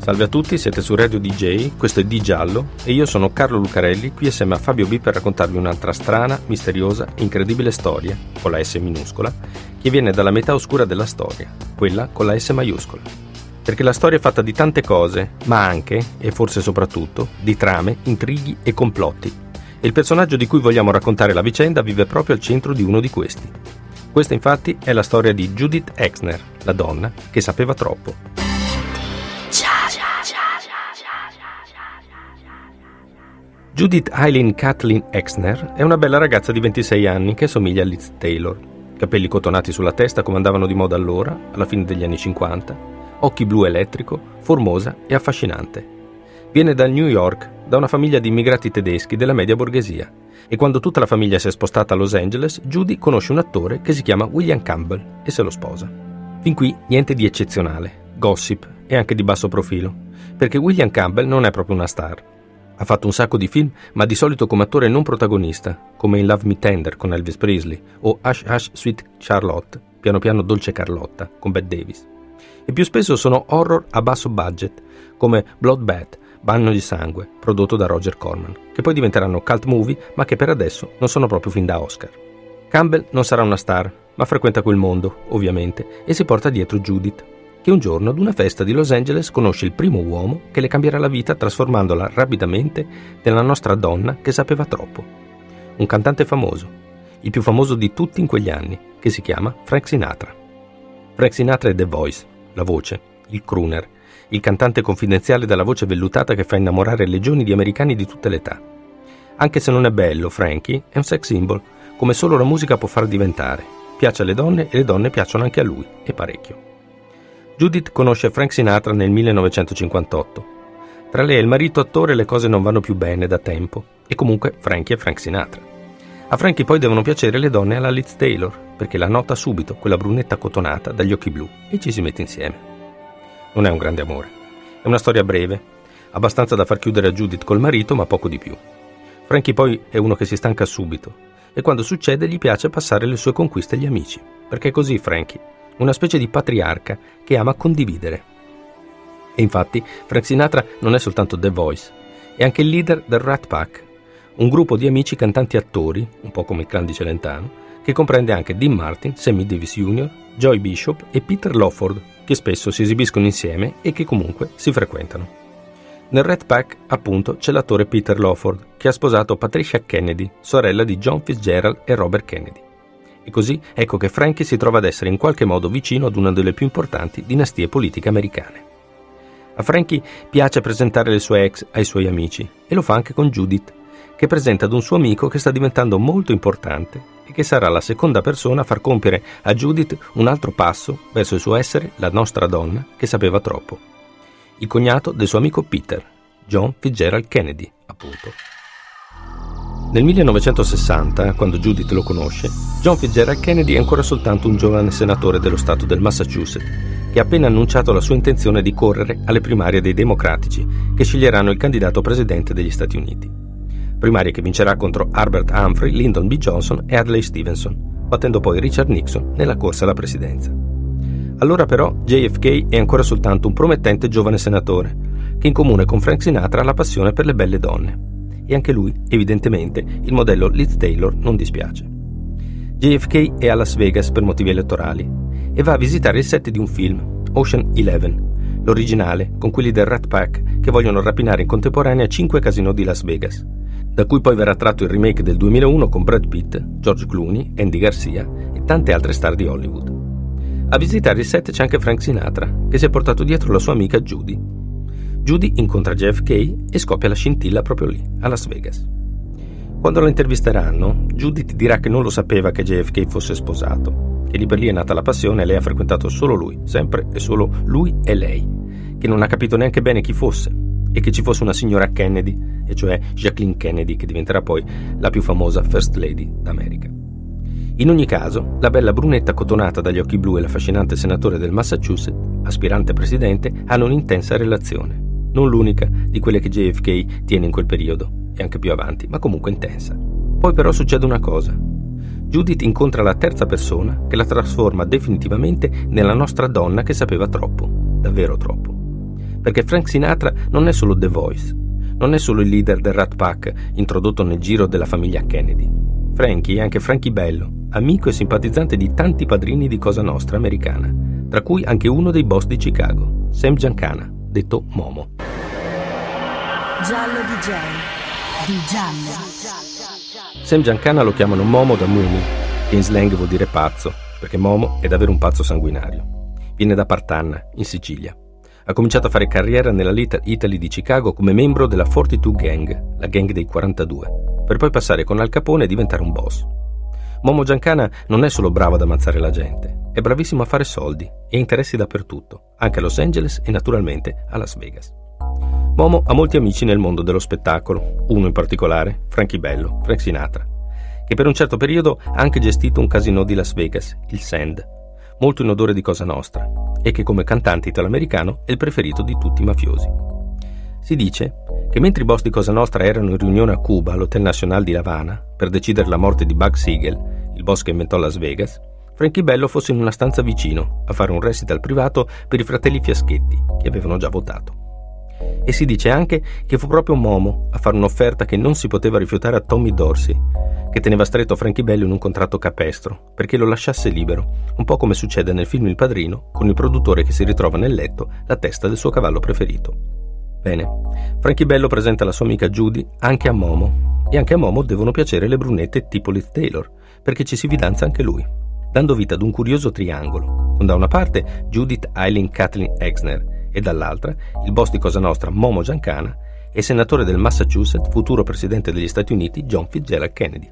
Salve a tutti, siete su Radio DJ, questo è Di Giallo e io sono Carlo Lucarelli qui assieme a Fabio B per raccontarvi un'altra strana, misteriosa, incredibile storia, con la S minuscola, che viene dalla metà oscura della storia, quella con la S maiuscola. Perché la storia è fatta di tante cose, ma anche, e forse soprattutto, di trame, intrighi e complotti. E il personaggio di cui vogliamo raccontare la vicenda vive proprio al centro di uno di questi. Questa infatti è la storia di Judith Exner, la donna che sapeva troppo. Judith Eileen Kathleen Exner è una bella ragazza di 26 anni che somiglia a Liz Taylor. Capelli cotonati sulla testa come andavano di moda allora, alla fine degli anni 50, occhi blu elettrico, formosa e affascinante. Viene dal New York, da una famiglia di immigrati tedeschi della media borghesia, e quando tutta la famiglia si è spostata a Los Angeles, Judy conosce un attore che si chiama William Campbell e se lo sposa. Fin qui niente di eccezionale, gossip e anche di basso profilo, perché William Campbell non è proprio una star. Ha fatto un sacco di film, ma di solito come attore non protagonista, come in Love Me Tender con Elvis Presley o Hush Hush Sweet Charlotte, piano piano Dolce Carlotta con Bette Davis. E più spesso sono horror a basso budget, come Bloodbath, Bagno di sangue, prodotto da Roger Corman, che poi diventeranno cult movie, ma che per adesso non sono proprio fin da Oscar. Campbell non sarà una star, ma frequenta quel mondo, ovviamente, e si porta dietro Judith, che un giorno ad una festa di Los Angeles conosce il primo uomo che le cambierà la vita trasformandola rapidamente nella nostra donna che sapeva troppo. Un cantante famoso, il più famoso di tutti in quegli anni, che si chiama Frank Sinatra. Frank Sinatra è The Voice, la voce, il crooner, il cantante confidenziale dalla voce vellutata che fa innamorare legioni di americani di tutte le età. Anche se non è bello, Frankie è un sex symbol, come solo la musica può far diventare. Piace alle donne e le donne piacciono anche a lui, e parecchio. Judith conosce Frank Sinatra nel 1958. Tra lei e il marito attore le cose non vanno più bene da tempo, e comunque Frankie è Frank Sinatra. A Frankie poi devono piacere le donne alla Liz Taylor, perché la nota subito quella brunetta cotonata dagli occhi blu e ci si mette insieme. Non è un grande amore, è una storia breve, abbastanza da far chiudere a Judith col marito, ma poco di più. Frankie poi è uno che si stanca subito, e quando succede gli piace passare le sue conquiste agli amici, perché è così Frankie una specie di patriarca che ama condividere. E infatti Frank Sinatra non è soltanto The Voice, è anche il leader del Rat Pack, un gruppo di amici cantanti attori, un po' come il clan di Celentano, che comprende anche Dean Martin, Sammy Davis Jr., Joy Bishop e Peter Lawford, che spesso si esibiscono insieme e che comunque si frequentano. Nel Red Pack, appunto, c'è l'attore Peter Lawford, che ha sposato Patricia Kennedy, sorella di John Fitzgerald e Robert Kennedy. E così ecco che Frankie si trova ad essere in qualche modo vicino ad una delle più importanti dinastie politiche americane. A Frankie piace presentare le sue ex ai suoi amici e lo fa anche con Judith, che presenta ad un suo amico che sta diventando molto importante e che sarà la seconda persona a far compiere a Judith un altro passo verso il suo essere la nostra donna che sapeva troppo. Il cognato del suo amico Peter, John Fitzgerald Kennedy, appunto. Nel 1960, quando Judith lo conosce, John Fitzgerald Kennedy è ancora soltanto un giovane senatore dello Stato del Massachusetts, che ha appena annunciato la sua intenzione di correre alle primarie dei democratici, che sceglieranno il candidato presidente degli Stati Uniti. Primarie che vincerà contro Herbert Humphrey, Lyndon B. Johnson e Adlai Stevenson, battendo poi Richard Nixon nella corsa alla presidenza. Allora però JFK è ancora soltanto un promettente giovane senatore, che in comune con Frank Sinatra ha la passione per le belle donne e anche lui, evidentemente, il modello Liz Taylor non dispiace. JFK è a Las Vegas per motivi elettorali e va a visitare il set di un film, Ocean Eleven, l'originale, con quelli del Rat Pack che vogliono rapinare in contemporanea cinque casino di Las Vegas, da cui poi verrà tratto il remake del 2001 con Brad Pitt, George Clooney, Andy Garcia e tante altre star di Hollywood. A visitare il set c'è anche Frank Sinatra, che si è portato dietro la sua amica Judy, Judy incontra JFK e scoppia la scintilla proprio lì, a Las Vegas. Quando la intervisteranno, Judy ti dirà che non lo sapeva che JFK fosse sposato, che lì per lì è nata la passione e lei ha frequentato solo lui, sempre e solo lui e lei, che non ha capito neanche bene chi fosse e che ci fosse una signora Kennedy, e cioè Jacqueline Kennedy, che diventerà poi la più famosa First Lady d'America. In ogni caso, la bella brunetta cotonata dagli occhi blu e l'affascinante senatore del Massachusetts, aspirante presidente, hanno un'intensa relazione. Non l'unica di quelle che JFK tiene in quel periodo, e anche più avanti, ma comunque intensa. Poi però succede una cosa. Judith incontra la terza persona che la trasforma definitivamente nella nostra donna che sapeva troppo, davvero troppo. Perché Frank Sinatra non è solo The Voice, non è solo il leader del Rat Pack introdotto nel giro della famiglia Kennedy. Frankie è anche Frankie Bello, amico e simpatizzante di tanti padrini di Cosa Nostra americana, tra cui anche uno dei boss di Chicago, Sam Giancana, detto Momo. Giallo DJ. Di giallo. Sam Giancana lo chiamano Momo da Muni, che in slang vuol dire pazzo, perché Momo è davvero un pazzo sanguinario. Viene da Partanna, in Sicilia. Ha cominciato a fare carriera nella Little Italy di Chicago come membro della 42 Gang, la gang dei 42, per poi passare con Al Capone e diventare un boss. Momo Giancana non è solo bravo ad ammazzare la gente, è bravissimo a fare soldi e interessi dappertutto, anche a Los Angeles e naturalmente a Las Vegas. Momo ha molti amici nel mondo dello spettacolo, uno in particolare, Frankie Bello, Frank Sinatra, che per un certo periodo ha anche gestito un casino di Las Vegas, il Sand, molto in odore di Cosa Nostra, e che come cantante italoamericano è il preferito di tutti i mafiosi. Si dice che mentre i boss di Cosa Nostra erano in riunione a Cuba all'Hotel Nacional di La Habana per decidere la morte di Bug Siegel, il boss che inventò Las Vegas, Frankie Bello fosse in una stanza vicino a fare un recital privato per i fratelli Fiaschetti, che avevano già votato. E si dice anche che fu proprio Momo a fare un'offerta che non si poteva rifiutare a Tommy Dorsey, che teneva stretto Frankie Bello in un contratto capestro, perché lo lasciasse libero, un po' come succede nel film Il Padrino, con il produttore che si ritrova nel letto la testa del suo cavallo preferito. Bene, Frankie Bello presenta la sua amica Judy anche a Momo, e anche a Momo devono piacere le brunette tipo Liz Taylor, perché ci si fidanza anche lui, dando vita ad un curioso triangolo, con da una parte Judith Eileen Kathleen Exner e dall'altra il boss di Cosa Nostra Momo Giancana e senatore del Massachusetts, futuro presidente degli Stati Uniti John Fitzgerald Kennedy.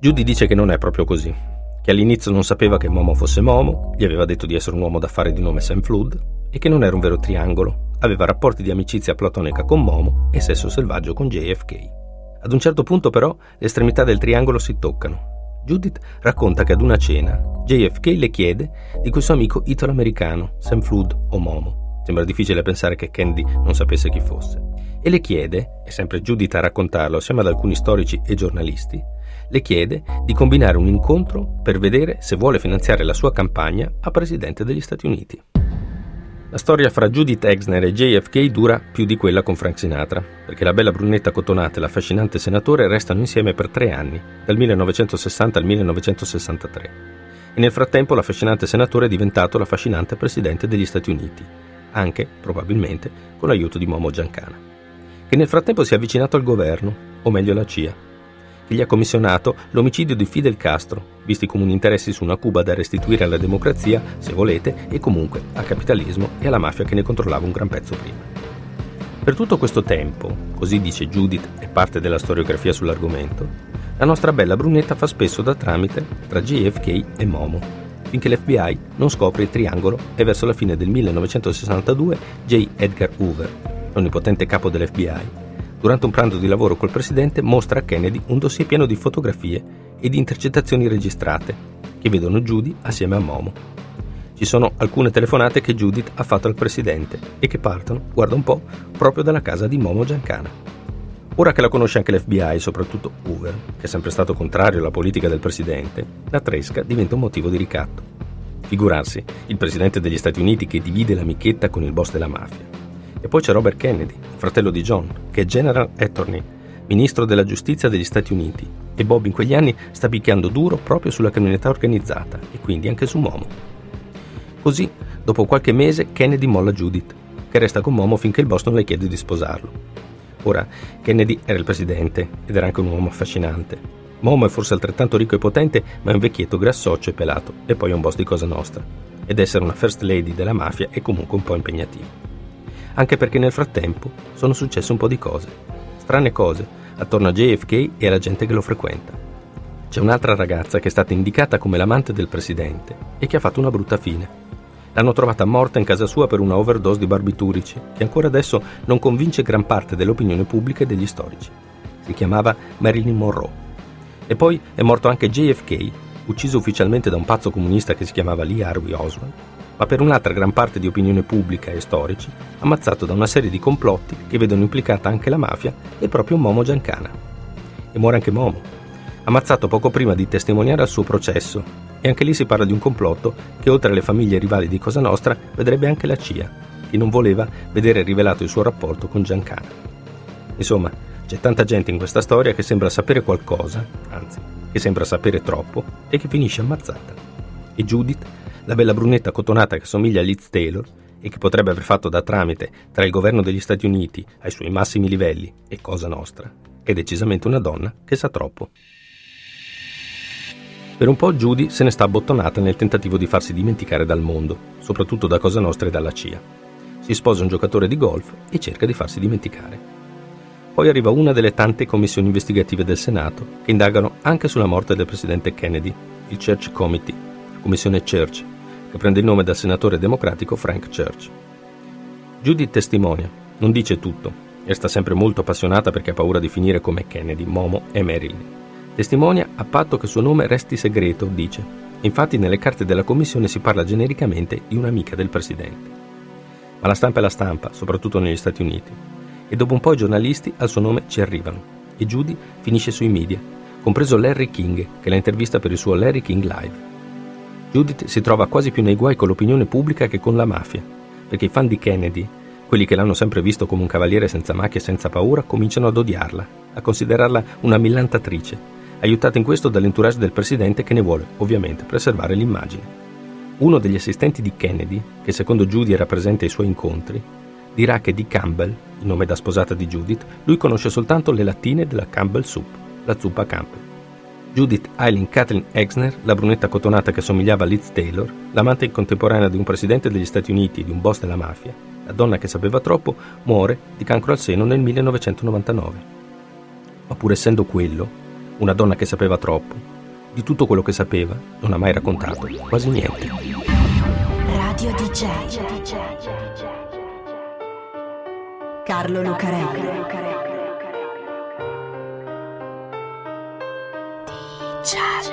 Judy dice che non è proprio così, che all'inizio non sapeva che Momo fosse Momo, gli aveva detto di essere un uomo d'affari di nome Sam Flood e che non era un vero triangolo, aveva rapporti di amicizia platonica con Momo e sesso selvaggio con JFK. Ad un certo punto però le estremità del triangolo si toccano. Judith racconta che ad una cena JFK le chiede di questo amico italo-americano, Sam Flood o Momo. Sembra difficile pensare che Candy non sapesse chi fosse. E le chiede, è sempre Judith a raccontarlo assieme ad alcuni storici e giornalisti, le chiede di combinare un incontro per vedere se vuole finanziare la sua campagna a presidente degli Stati Uniti. La storia fra Judith Exner e JFK dura più di quella con Frank Sinatra, perché la bella brunetta cotonata e l'affascinante senatore restano insieme per tre anni, dal 1960 al 1963. E nel frattempo l'affascinante senatore è diventato l'affascinante presidente degli Stati Uniti, anche, probabilmente, con l'aiuto di Momo Giancana, che nel frattempo si è avvicinato al governo, o meglio alla CIA, che gli ha commissionato l'omicidio di Fidel Castro, visti come interessi su una Cuba da restituire alla democrazia, se volete, e comunque al capitalismo e alla mafia che ne controllava un gran pezzo prima. Per tutto questo tempo, così dice Judith e parte della storiografia sull'argomento, la nostra bella brunetta fa spesso da tramite tra JFK e Momo, finché l'FBI non scopre il triangolo e verso la fine del 1962 J. Edgar Hoover, l'onnipotente capo dell'FBI, durante un pranzo di lavoro col presidente, mostra a Kennedy un dossier pieno di fotografie e di intercettazioni registrate, che vedono Judy assieme a Momo. Ci sono alcune telefonate che Judith ha fatto al presidente e che partono, guarda un po', proprio dalla casa di Momo Giancana. Ora che la conosce anche l'FBI, soprattutto Hoover, che è sempre stato contrario alla politica del presidente, la tresca diventa un motivo di ricatto. Figurarsi, il presidente degli Stati Uniti che divide l'amichetta con il boss della mafia. E poi c'è Robert Kennedy, fratello di John, che è General Attorney, ministro della giustizia degli Stati Uniti, e Bob in quegli anni sta picchiando duro proprio sulla criminalità organizzata e quindi anche su Momo. Così, dopo qualche mese, Kennedy molla Judith, che resta con Momo finché il boss non le chiede di sposarlo. Ora, Kennedy era il presidente ed era anche un uomo affascinante. Momo è forse altrettanto ricco e potente, ma è un vecchietto grassoccio e pelato, e poi è un boss di Cosa Nostra. Ed essere una first lady della mafia è comunque un po' impegnativo anche perché nel frattempo sono successe un po' di cose, strane cose, attorno a JFK e alla gente che lo frequenta. C'è un'altra ragazza che è stata indicata come l'amante del presidente e che ha fatto una brutta fine. L'hanno trovata morta in casa sua per una overdose di barbiturici che ancora adesso non convince gran parte dell'opinione pubblica e degli storici. Si chiamava Marilyn Monroe. E poi è morto anche JFK ucciso ufficialmente da un pazzo comunista che si chiamava Lee Harvey Oswald, ma per un'altra gran parte di opinione pubblica e storici, ammazzato da una serie di complotti che vedono implicata anche la mafia e proprio Momo Giancana. E muore anche Momo, ammazzato poco prima di testimoniare al suo processo, e anche lì si parla di un complotto che oltre alle famiglie rivali di Cosa Nostra vedrebbe anche la CIA, che non voleva vedere rivelato il suo rapporto con Giancana. Insomma, c'è tanta gente in questa storia che sembra sapere qualcosa, anzi, che sembra sapere troppo e che finisce ammazzata. E Judith, la bella brunetta cotonata che somiglia a Liz Taylor e che potrebbe aver fatto da tramite tra il governo degli Stati Uniti ai suoi massimi livelli e Cosa Nostra, è decisamente una donna che sa troppo. Per un po' Judy se ne sta abbottonata nel tentativo di farsi dimenticare dal mondo, soprattutto da Cosa Nostra e dalla CIA. Si sposa un giocatore di golf e cerca di farsi dimenticare. Poi arriva una delle tante commissioni investigative del Senato che indagano anche sulla morte del presidente Kennedy, il Church Committee, la commissione Church, che prende il nome dal senatore democratico Frank Church. Judith testimonia, non dice tutto, e sta sempre molto appassionata perché ha paura di finire come Kennedy, Momo e Marilyn. Testimonia a patto che suo nome resti segreto, dice. Infatti nelle carte della commissione si parla genericamente di un'amica del presidente. Ma la stampa è la stampa, soprattutto negli Stati Uniti e dopo un po' i giornalisti al suo nome ci arrivano e Judy finisce sui media, compreso Larry King che la intervista per il suo Larry King Live. Judith si trova quasi più nei guai con l'opinione pubblica che con la mafia, perché i fan di Kennedy, quelli che l'hanno sempre visto come un cavaliere senza macchie e senza paura, cominciano ad odiarla, a considerarla una millantatrice, aiutata in questo dall'entourage del presidente che ne vuole, ovviamente, preservare l'immagine. Uno degli assistenti di Kennedy, che secondo Judy era presente ai suoi incontri, dirà che di Campbell, il nome da sposata di Judith, lui conosce soltanto le lattine della Campbell Soup, la zuppa Campbell. Judith Eileen Kathleen Exner, la brunetta cotonata che somigliava a Liz Taylor, l'amante contemporanea di un presidente degli Stati Uniti e di un boss della mafia, la donna che sapeva troppo, muore di cancro al seno nel 1999. Ma pur essendo quello, una donna che sapeva troppo, di tutto quello che sapeva non ha mai raccontato quasi niente. Radio DJ. Carlo Lucarelli. DJ.